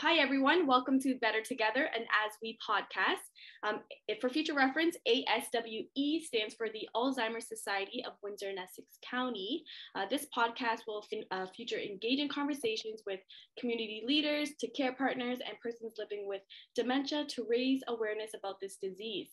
Hi, everyone. Welcome to Better Together and ASWE podcast. Um, for future reference, ASWE stands for the Alzheimer's Society of Windsor and Essex County. Uh, this podcast will fin- uh, feature engaging conversations with community leaders, to care partners, and persons living with dementia to raise awareness about this disease.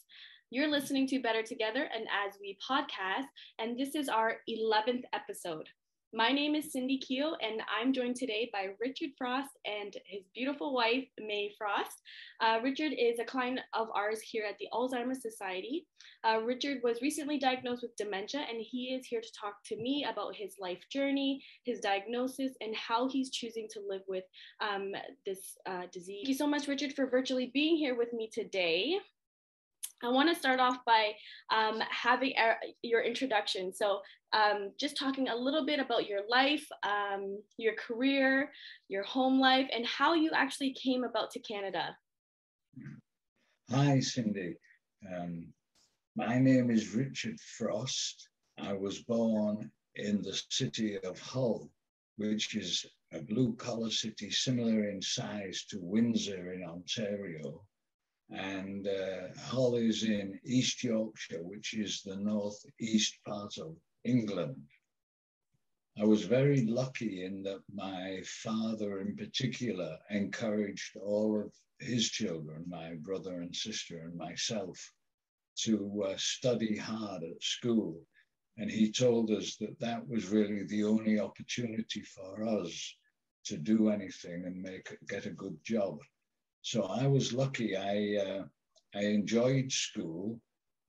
You're listening to Better Together and ASWE podcast, and this is our 11th episode. My name is Cindy Keel, and I'm joined today by Richard Frost and his beautiful wife, May Frost. Uh, Richard is a client of ours here at the Alzheimer's Society. Uh, Richard was recently diagnosed with dementia, and he is here to talk to me about his life journey, his diagnosis, and how he's choosing to live with um, this uh, disease. Thank you so much, Richard, for virtually being here with me today. I want to start off by um, having your introduction. So, um, just talking a little bit about your life, um, your career, your home life, and how you actually came about to Canada. Hi, Cindy. Um, my name is Richard Frost. I was born in the city of Hull, which is a blue collar city similar in size to Windsor in Ontario and uh, Hull is in East Yorkshire, which is the northeast part of England. I was very lucky in that my father, in particular, encouraged all of his children, my brother and sister, and myself, to uh, study hard at school. And he told us that that was really the only opportunity for us to do anything and make get a good job. So I was lucky. I uh, I enjoyed school,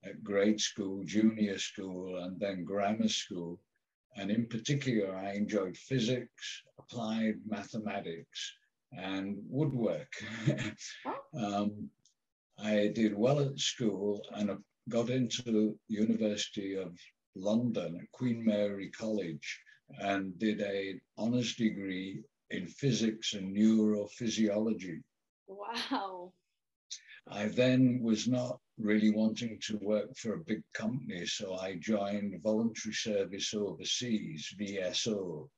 at grade school, junior school, and then grammar school. And in particular, I enjoyed physics, applied mathematics, and woodwork. um, I did well at school and got into the University of London at Queen Mary College and did a honours degree in physics and neurophysiology. Wow. I then was not really wanting to work for a big company, so I joined voluntary service overseas, VSO,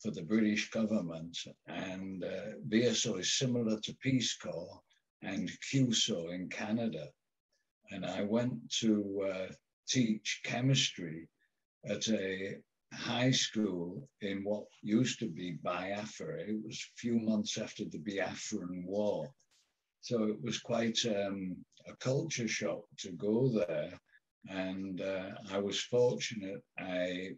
for the British government. And uh, VSO is similar to Peace Corps and CUSO in Canada. And I went to uh, teach chemistry at a high school in what used to be Biafra. It was a few months after the Biafran War. So it was quite um, a culture shock to go there. And uh, I was fortunate. I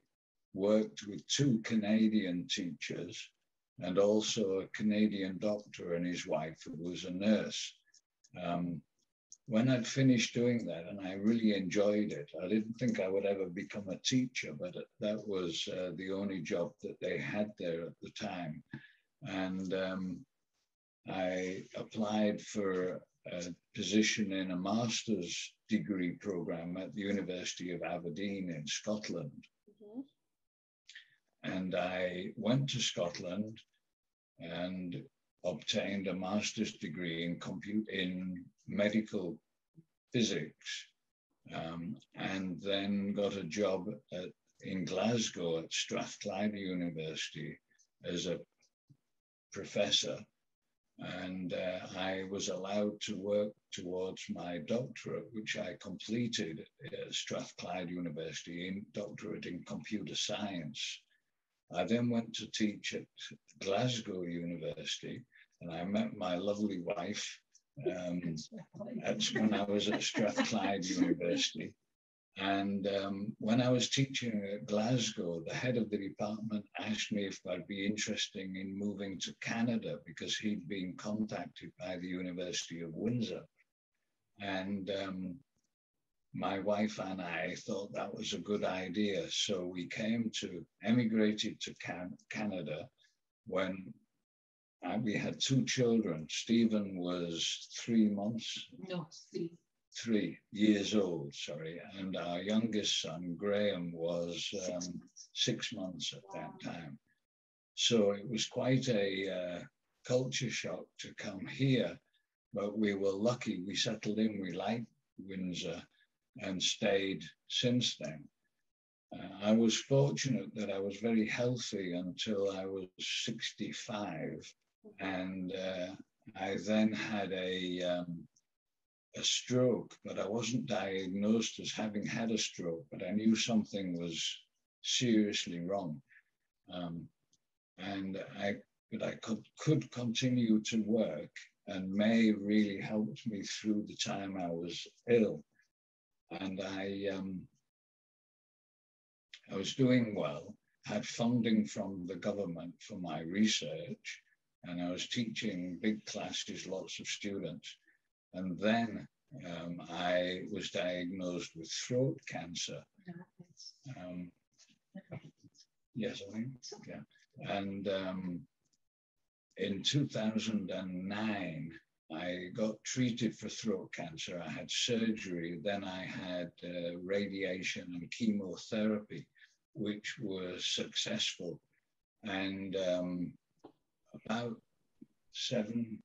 worked with two Canadian teachers and also a Canadian doctor and his wife who was a nurse. Um, when I'd finished doing that, and I really enjoyed it, I didn't think I would ever become a teacher, but that was uh, the only job that they had there at the time. And um, I applied for a position in a master's degree program at the University of Aberdeen in Scotland. Mm-hmm. And I went to Scotland and obtained a master's degree in compute in medical physics, um, and then got a job at, in Glasgow at Strathclyde University as a professor. And uh, I was allowed to work towards my doctorate, which I completed at Strathclyde University in doctorate in computer science. I then went to teach at Glasgow University, and I met my lovely wife um, when I was at Strathclyde University. And um, when I was teaching at Glasgow, the head of the department asked me if I'd be interested in moving to Canada because he'd been contacted by the University of Windsor. And um, my wife and I thought that was a good idea. So we came to, emigrated to Can- Canada when we had two children. Stephen was three months. No, three. Three years old, sorry. And our youngest son, Graham, was um, six, months. at wow. that time. So it was quite a uh, culture shock to come here, but we were lucky. We settled in, we liked Windsor and stayed since then. Uh, I was fortunate that I was very healthy until I was 65 Mm-hmm. And uh, I then had a, um, a stroke, but I wasn't diagnosed as having had a stroke, but I knew something was seriously wrong. Um, and I, but I could, could continue to work and May really helped me through the time I was ill. And I, um, I was doing well, had funding from the government for my research, and I was teaching big classes, lots of students. And then um, I was diagnosed with throat cancer. Um, yes, I think, yeah. And um, in 2009, I got treated for throat cancer. I had surgery, then I had uh, radiation and chemotherapy, which was successful. And um, about seven,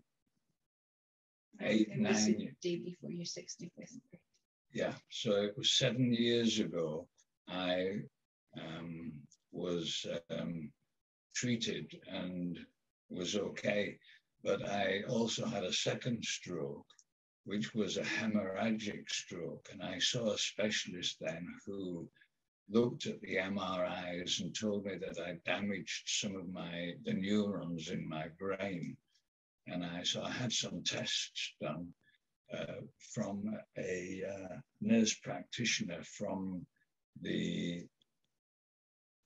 eight, and nine. The day before your 65th birthday. Yeah, so it was seven years ago. I um, was um, treated and was okay. But I also had a second stroke, which was a hemorrhagic stroke. And I saw a specialist then who looked at the MRIs and told me that I damaged some of my the neurons in my brain. And I so I had some tests done uh, from a uh, nurse practitioner from the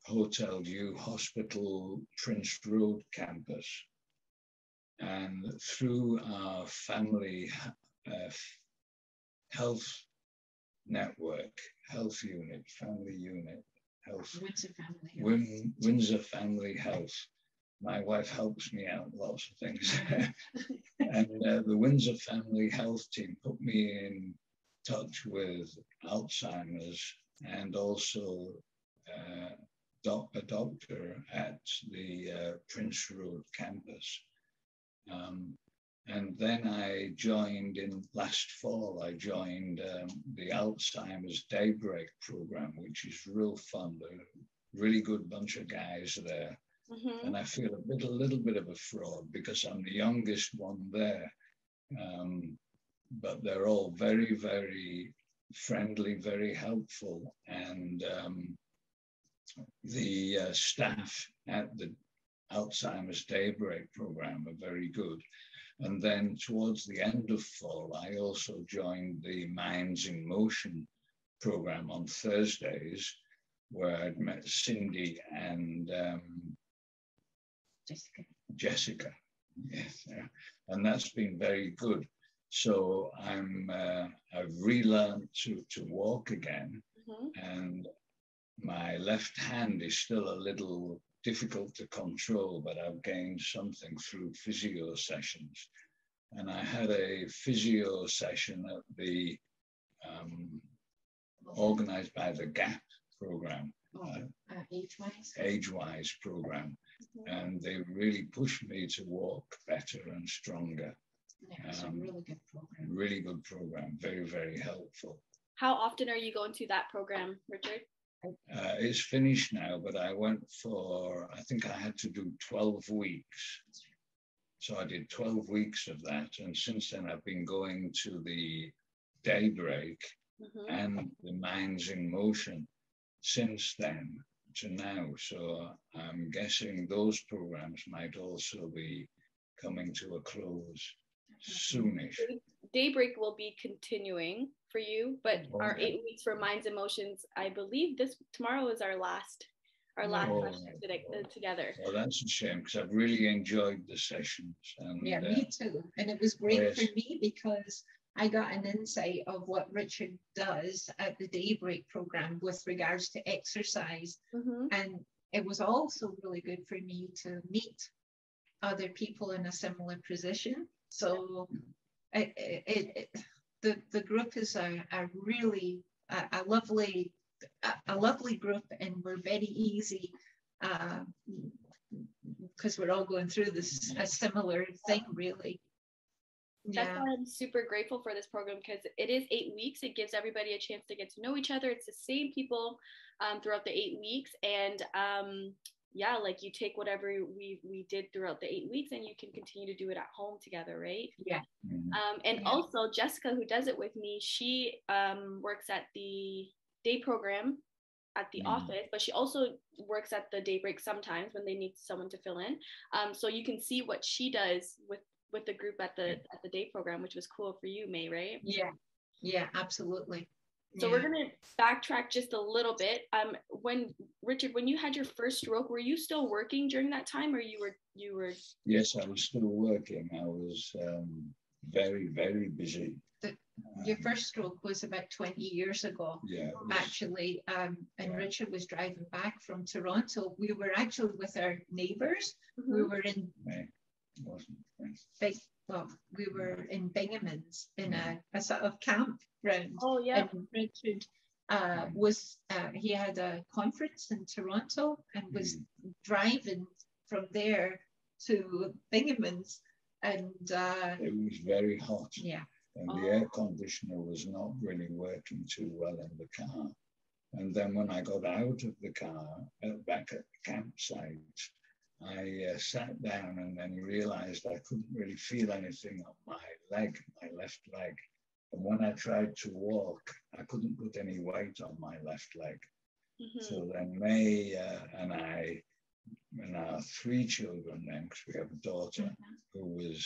Hotel-Dieu Hospital Prince Road campus. And through our family uh, health network, health unit, family unit, health, Windsor Family Health. Win, Windsor Family Health. My wife helps me out lots of things. and uh, the Windsor Family Health team put me in touch with Alzheimer's and also uh, doc, a doctor at the uh, Prince Road campus. Um, and then I joined in last fall, I joined um, the Alzheimer's Daybreak program, which is real fun. A really good bunch of guys there. Mm-hmm. And I feel a bit, a little bit of a fraud because I'm the youngest one there. Um, but they're all very, very friendly, very helpful. And um, the uh, staff at the Alzheimer's Daybreak program are very good. And then towards the end of fall, I also joined the Minds in Motion program on Thursdays, where I'd met Cindy and um, Jessica. Jessica. Yes, yeah. and that's been very good. So I'm uh, I've relearned to to walk again, mm-hmm. and my left hand is still a little difficult to control, but I've gained something through physio sessions. And I had a physio session at the um, organized by the GAP program, oh, uh, age-wise, age-wise program, mm-hmm. and they really pushed me to walk better and stronger. Yeah, it's um, a really good program. Really good program, very very helpful. How often are you going to that program, Richard? Uh, it's finished now, but I went for, I think I had to do 12 weeks. So I did 12 weeks of that. And since then, I've been going to the daybreak mm-hmm. and the minds in motion since then to now. So I'm guessing those programs might also be coming to a close soonish. Daybreak will be continuing for you, but okay. our eight weeks for Minds in Motions, I believe this tomorrow is our last our last oh, session uh, together. Well, that's a shame because I've really enjoyed the sessions. And, yeah, uh, me too. And it was great yes. for me because I got an insight of what Richard does at the Daybreak program with regards to exercise. Mm-hmm. And it was also really good for me to meet other people in a similar position. So it, it, it the, the group is a, a really a, a lovely a, a, lovely group and we're very easy because uh, we're all going through this a similar thing really that's yeah. why I'm super grateful for this program because it is eight weeks. It gives everybody a chance to get to know each other. It's the same people um, throughout the eight weeks, and um, yeah, like you take whatever we we did throughout the eight weeks and you can continue to do it at home together, right? Yeah. Mm-hmm. Um, and yeah. also Jessica, who does it with me, she um, works at the day program at the mm. office, but she also works at the daybreak sometimes when they need someone to fill in. Um, so you can see what she does with with the group at the at the day program, which was cool for you, May, right? Yeah, yeah, absolutely. So yeah. we're gonna backtrack just a little bit. Um, when Richard, when you had your first stroke, were you still working during that time, or you were you were? Yes, I was still working. I was um, very very busy. The, your um, first stroke was about 20 years ago. Yeah. Actually, um, and yeah. Richard was driving back from Toronto. We were actually with our neighbors. Mm-hmm. We were in. May. Wasn't big well, we were in Bingemans in a, a sort of camp ground. Oh yeah. And Richard uh, was uh, he had a conference in Toronto and was mm. driving from there to Bingemans, and uh, it was very hot. Yeah. And oh. the air conditioner was not really working too well in the car. And then when I got out of the car, uh, back at the campsite, I uh, sat down and then realized I couldn't really feel anything on my leg, my left leg. And when I tried to walk, I couldn't put any weight on my left leg. Mm-hmm. So then May uh, and I, and our three children then, because we have a daughter mm-hmm. who was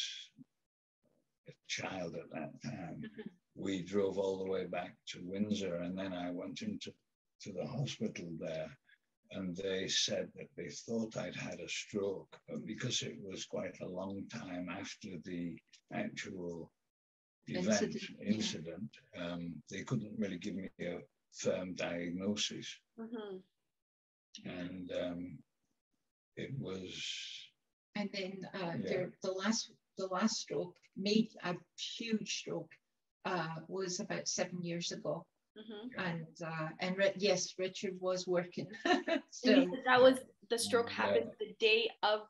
a child at that time, mm-hmm. we drove all the way back to Windsor. And then I went into to the hospital there and they said that they thought I'd had a stroke, but because it was quite a long time after the actual event incident, incident yeah. um, they couldn't really give me a firm diagnosis. Mm-hmm. And um, it was. And then uh, yeah. the last the last stroke made a huge stroke uh, was about seven years ago. Mm-hmm. And uh, and yes, Richard was working. so that was the stroke happened the day of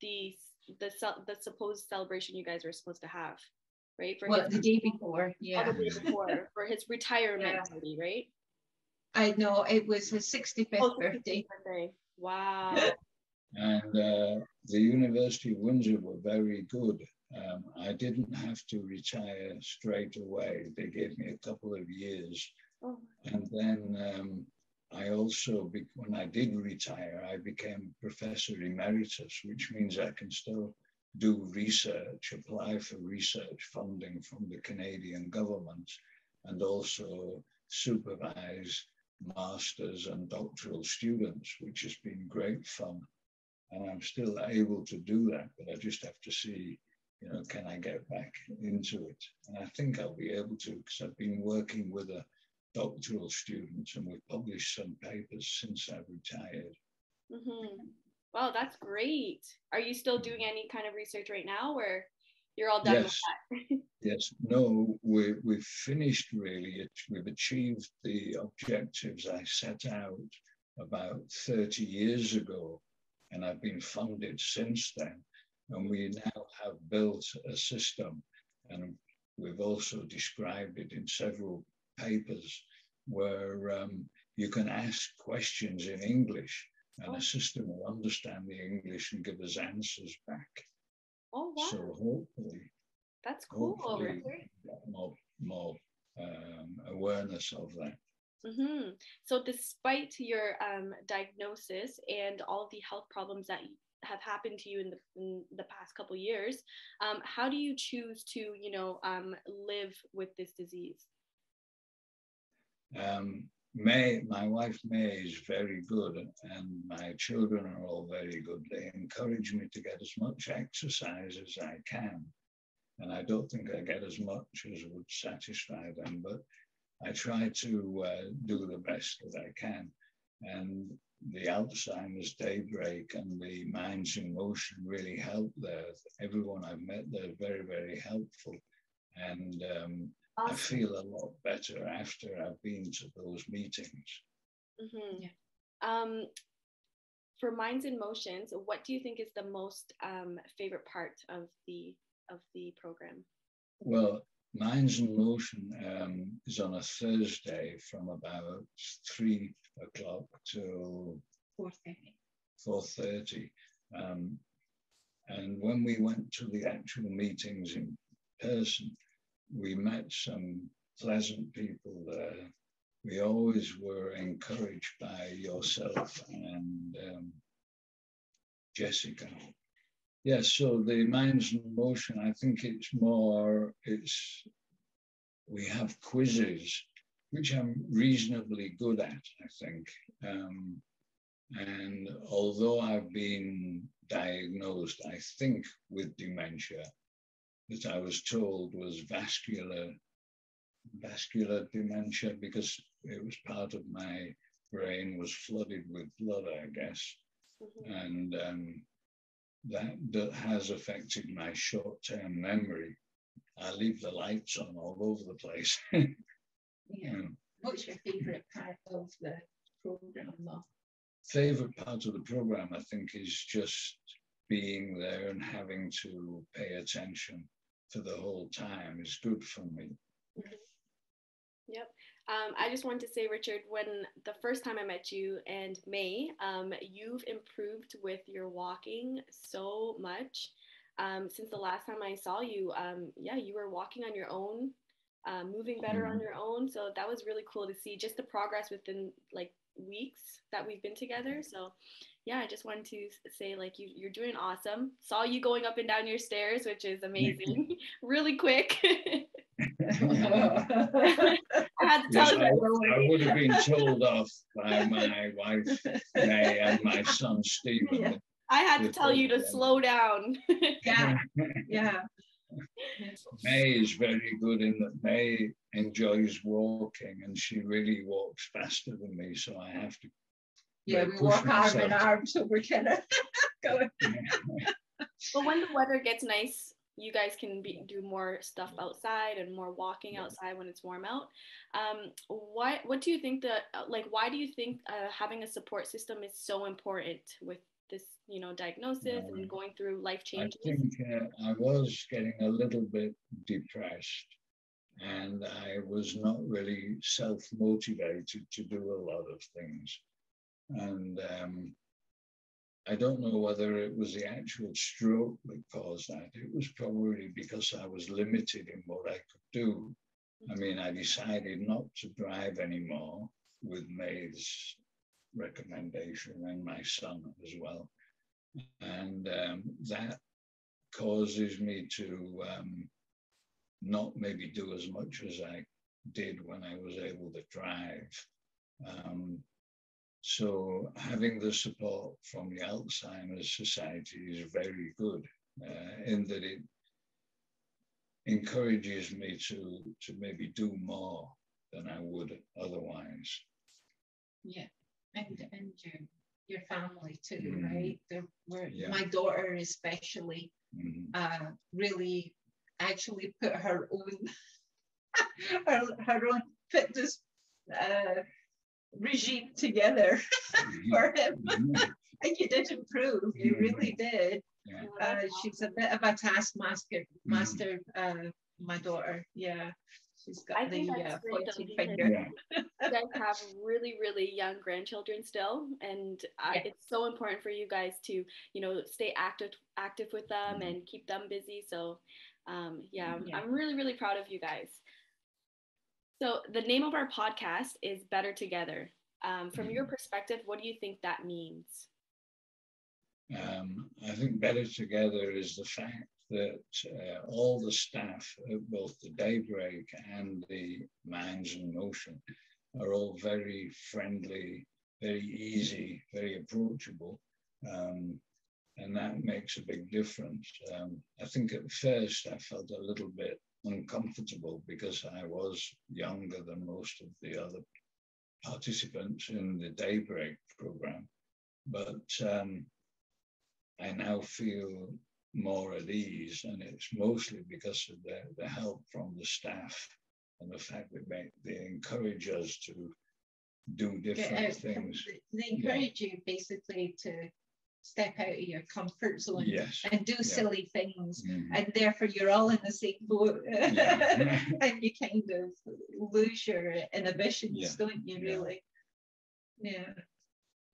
the the the supposed celebration you guys were supposed to have, right? For well, his, the day before, yeah, the day before for his retirement yeah. party, right? I know it was his 65th oh, birthday. birthday. Wow. and uh, the University of Windsor were very good. Um, I didn't have to retire straight away. They gave me a couple of years And then um, I also, when I did retire, I became professor emeritus, which means I can still do research, apply for research funding from the Canadian government, and also supervise masters and doctoral students, which has been great fun. And I'm still able to do that, but I just have to see, you know, can I get back into it? And I think I'll be able to because I've been working with a doctoral students, and we've published some papers since I retired. Mm-hmm. Wow, that's great. Are you still doing any kind of research right now, or you're all done yes. with that? yes. No, we, we've finished really. we've achieved the objectives I set out about 30 years ago, and I've been funded since then. And we now have built a system, and we've also described it in several papers where um, you can ask questions in English and oh. system will understand the English and give us answers back. Oh, wow. So hopefully, that's cool. Hopefully more, more um, awareness of that. Mm-hmm. So, despite your um, diagnosis and all of the health problems that have happened to you in the, in the past couple years, um, how do you choose to, you know, um, live with this disease? Um, May, my wife May is very good, and my children are all very good. They encourage me to get as much exercise as I can. And I don't think I get as much as would satisfy them, but I try to uh, do the best that I can. And the Alzheimer's Daybreak and the Minds in Motion really help there. Everyone I've met, they're very, very helpful. And um, Awesome. I feel a lot better after I've been to those meetings. Mm-hmm. Yeah. Um, for Minds in Motions, what do you think is the most um, favorite part of the of the program? Well, Minds in Motion um, is on a Thursday from about three o'clock till four thirty. 4.30. Um, and when we went to the actual meetings in person, we met some pleasant people there. We always were encouraged by yourself and um, Jessica. Yes, so the minds in motion, I think it's more, it's, we have quizzes, which I'm reasonably good at, I think. Um, and although I've been diagnosed, I think, with dementia, that I was told was vascular vascular dementia because it was part of my brain was flooded with blood, I guess. Mm-hmm. And um, that, that has affected my short-term memory. I leave the lights on all over the place. yeah. Um, What's your favorite part of the program, favorite part of the program, I think, is just being there and having to pay attention the whole time is good for me. Mm-hmm. Yep. Um, I just wanted to say, Richard, when the first time I met you and May, um, you've improved with your walking so much. Um, since the last time I saw you, um, yeah, you were walking on your own, uh, moving better mm-hmm. on your own. So that was really cool to see just the progress within like weeks that we've been together. So yeah, I just wanted to say like you you're doing awesome. Saw you going up and down your stairs, which is amazing. really quick. I had to tell yes, you. I, I, would have been told off by my wife May and my son Stephen. Yeah. I had to tell you to them. slow down. yeah, yeah. May is very good in that May enjoys walking and she really walks faster than me, so I have to. Yeah, we walk arm in arm, so we're kind of going. but when the weather gets nice, you guys can be, do more stuff outside and more walking outside when it's warm out. Um, what what do you think that like why do you think uh, having a support system is so important with this you know diagnosis and going through life changes? I think uh, I was getting a little bit depressed and I was not really self motivated to do a lot of things. And um, I don't know whether it was the actual stroke that caused that. It was probably because I was limited in what I could do. I mean, I decided not to drive anymore with May's recommendation and my son as well. And um, that causes me to um, not maybe do as much as I did when I was able to drive. Um, so having the support from the Alzheimer's Society is very good uh, in that it encourages me to to maybe do more than I would otherwise. Yeah, and and your your family too, mm-hmm. right? There were yeah. my daughter especially mm-hmm. uh, really actually put her own her, her own fitness uh, regime together for him. Mm-hmm. and you did improve, you mm-hmm. really did. Yeah. Uh, she's a bit of a taskmaster, mm-hmm. master, uh, my daughter. Yeah. She's got I the uh, pointy finger. Yeah. you guys have really, really young grandchildren still, and uh, yeah. it's so important for you guys to, you know, stay active, active with them, mm-hmm. and keep them busy. So, um, yeah, yeah, I'm really, really proud of you guys. So, the name of our podcast is Better Together. Um, from your mm-hmm. perspective, what do you think that means? Um, I think Better Together is the fact that uh, all the staff at both the Daybreak and the Minds in Motion are all very friendly, very easy, very approachable. Um, and that makes a big difference. Um, I think at first I felt a little bit uncomfortable because I was younger than most of the other participants in the Daybreak program. But um, I now feel more at ease, and it's mostly because of the, the help from the staff and the fact that they, they encourage us to do different yeah, things. They encourage yeah. you basically to step out of your comfort zone yes. and do yeah. silly things mm-hmm. and therefore you're all in the same boat yeah. and you kind of lose your inhibitions yeah. don't you really yeah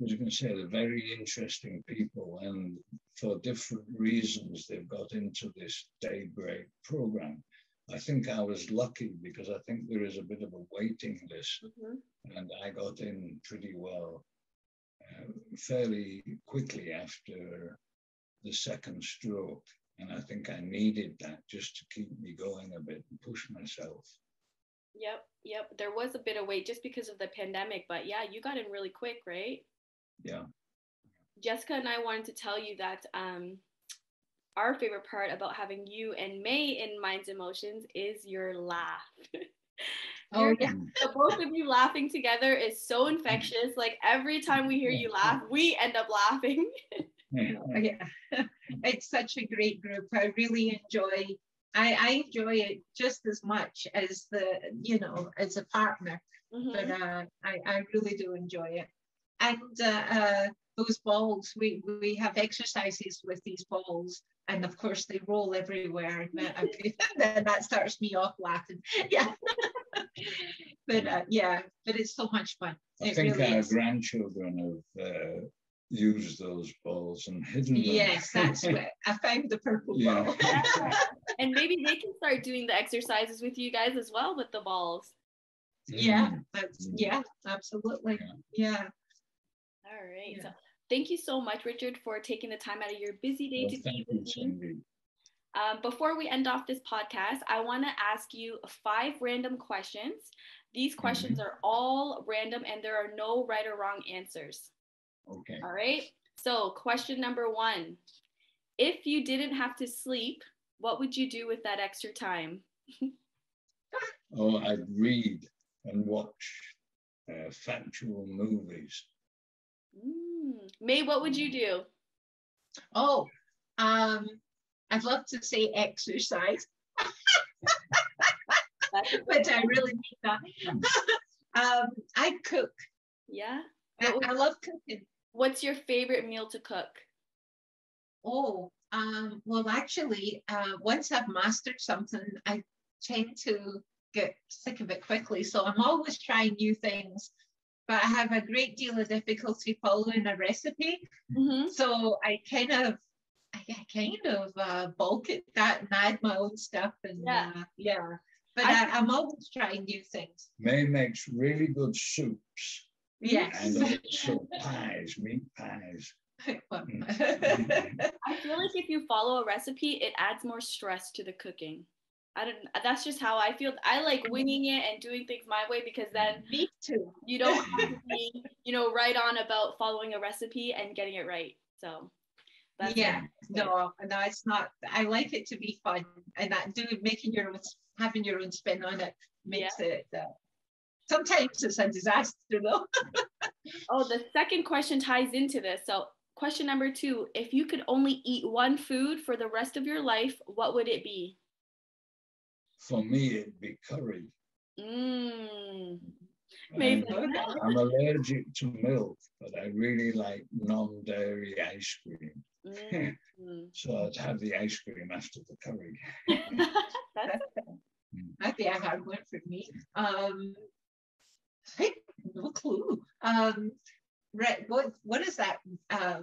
was going to say, they're very interesting people, and for different reasons, they've got into this daybreak program. I think I was lucky because I think there is a bit of a waiting list, mm-hmm. and I got in pretty well fairly quickly after the second stroke. And I think I needed that just to keep me going a bit and push myself. Yep, yep. There was a bit of wait just because of the pandemic, but yeah, you got in really quick, right? Yeah. Jessica and I wanted to tell you that um, our favorite part about having you and May in Minds in Motions is your laugh. oh, yeah. the both of you laughing together is so infectious. Like every time we hear you laugh, we end up laughing. yeah, it's such a great group. I really enjoy. I, I enjoy it just as much as the you know as a partner, mm-hmm. but uh, I I really do enjoy it. And uh, uh, those balls, we we have exercises with these balls, and of course they roll everywhere, and then that starts me off laughing. Yeah, but uh, yeah, but it's so much fun. I it think really our is. grandchildren have uh, used those balls and hidden them. Yes, that's what I found the purple yeah. ball. yeah. And maybe they can start doing the exercises with you guys as well with the balls. Yeah, that's mm. yeah, absolutely. Yeah. yeah. All right. Yeah. So thank you so much, Richard, for taking the time out of your busy day well, to be with me. Um, before we end off this podcast, I want to ask you five random questions. These questions mm-hmm. are all random and there are no right or wrong answers. Okay. All right. So, question number one If you didn't have to sleep, what would you do with that extra time? oh, I'd read and watch uh, factual movies. Mm. May, what would you do? Oh, um, I'd love to say exercise, but I really mean that. um, I cook. Yeah. I, I love cooking. What's your favorite meal to cook? Oh, um, well, actually, uh, once I've mastered something, I tend to get sick of it quickly. So I'm always trying new things, but I have a great deal of difficulty following a recipe. Mm-hmm. So I kind of, I, kind of uh, bulk it that and add my own stuff. And yeah, uh, yeah. But I, am always trying new things. May makes really good soups. Yes. And also pies, meat pies. Mm. I feel like if you follow a recipe, it adds more stress to the cooking. I don't. That's just how I feel. I like winging it and doing things my way because then me too. You don't have to be, you know, right on about following a recipe and getting it right. So. That's yeah, no, no, it's not. I like it to be fun, and that doing making your own, having your own spin on it makes yeah. it uh, sometimes it's a disaster though. oh, the second question ties into this. So, question number two if you could only eat one food for the rest of your life, what would it be? For me, it'd be curry. Mm. I'm allergic to milk, but I really like non dairy ice cream. Mm. so I'd have the ice cream after the curry. That's That'd be a hard one for me. Um, I no clue. Um, right, what what is that? Uh,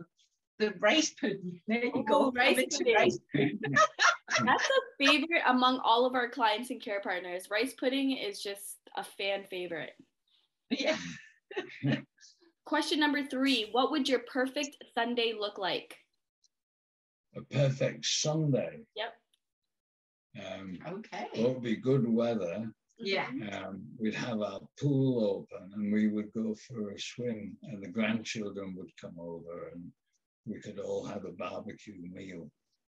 the rice pudding. There you go. Rice pudding. rice pudding. That's a favorite among all of our clients and care partners. Rice pudding is just a fan favorite. Yeah. Question number three What would your perfect Sunday look like? A perfect Sunday. Yep. Um, okay. It would be good weather yeah. Um, we'd have our pool open and we would go for a swim, and the grandchildren would come over and we could all have a barbecue meal.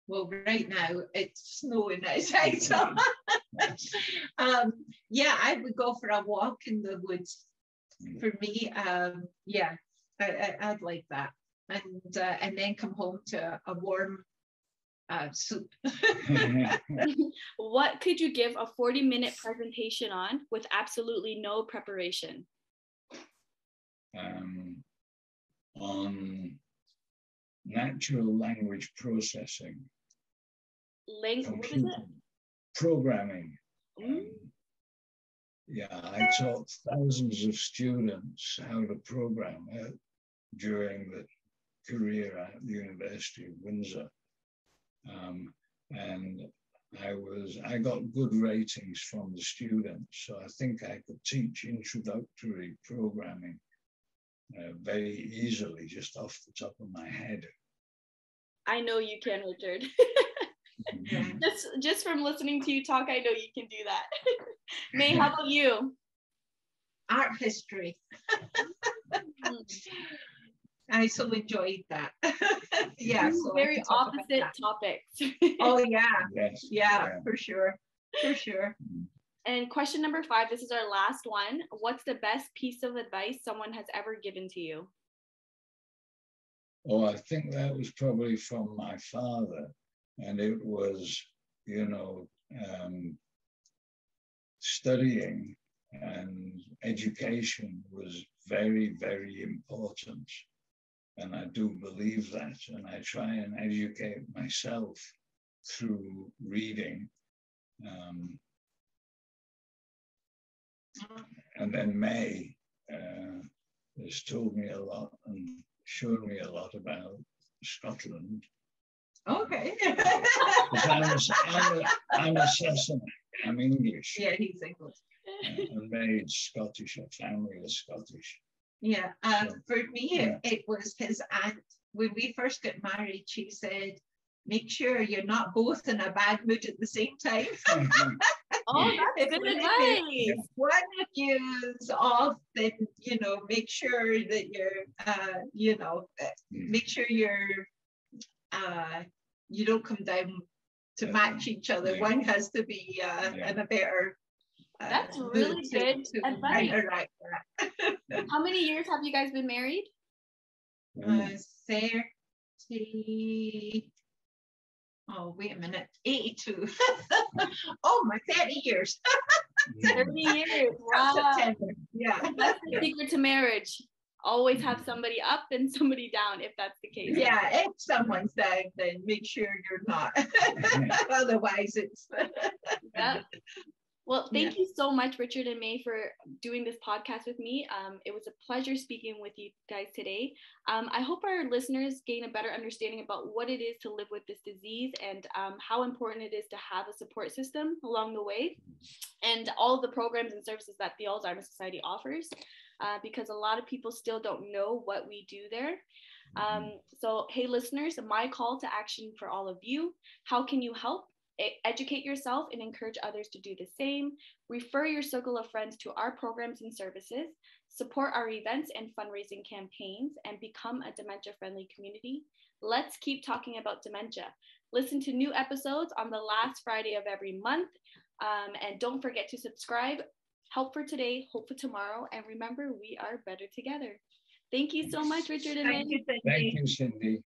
Well, right now it's snowing outside. So um, yeah, I would go for a walk in the woods. Mm. For me, um, yeah, I, would like that, and uh, and then come home to a warm uh, soup. what could you give a 40 minute presentation on with absolutely no preparation? Um, on natural language processing. Language, Programming. Mm. Um, yeah, I taught thousands of students how to program. During the career at the University of Windsor. Um, and I was I got good ratings from the students, so I think I could teach introductory programming uh, very easily, just off the top of my head. I know you can, Richard. Mm-hmm. just just from listening to you talk, I know you can do that. May, how mm-hmm. about you? Art history. Hmm. I so enjoyed that. yeah, so very opposite topics. oh yeah. Yes. Yeah, yeah, for sure. For sure. Mm-hmm. And question number five, this is our last one. What's the best piece of advice someone has ever given to you? Oh, I think that was probably from my father. And it was, you know, um, studying and education was very, very important. And I do believe that. And I try and educate myself through reading. Um, and then May uh, has told me a lot and shown me a lot about Scotland. Okay. I'm, a, I'm, a, I'm a I'm English. Yeah, he's English. And made Scottish. Her family is Scottish. Yeah. Um, so, for me, yeah. it was his aunt. When we first got married, she said, make sure you're not both in a bad mood at the same time. oh, that's good advice. One of you's off, then you know, make sure that you're, uh, you know, uh, hmm. make sure you're, uh, you don't come down to match each other. One has to be uh, yeah. in a better. Uh, that's really good to, advice. How many years have you guys been married? Uh, 30, oh, wait a minute, 82. oh, my 30 years. 30 years. Wow. Yeah. That's the secret to marriage. Always have somebody up and somebody down if that's the case. Yeah, if someone's down, then make sure you're not. Otherwise, it's. yeah. Well, thank yeah. you so much, Richard and May, for doing this podcast with me. Um, it was a pleasure speaking with you guys today. Um, I hope our listeners gain a better understanding about what it is to live with this disease and um, how important it is to have a support system along the way, and all the programs and services that the Alzheimer's Society offers, uh, because a lot of people still don't know what we do there. Um, so, hey, listeners, my call to action for all of you how can you help? Educate yourself and encourage others to do the same. Refer your circle of friends to our programs and services. Support our events and fundraising campaigns and become a dementia friendly community. Let's keep talking about dementia. Listen to new episodes on the last Friday of every month. Um, and don't forget to subscribe. Help for today, hope for tomorrow. And remember, we are better together. Thank you so much, Richard and Thank you, Cindy. Thank you, Cindy.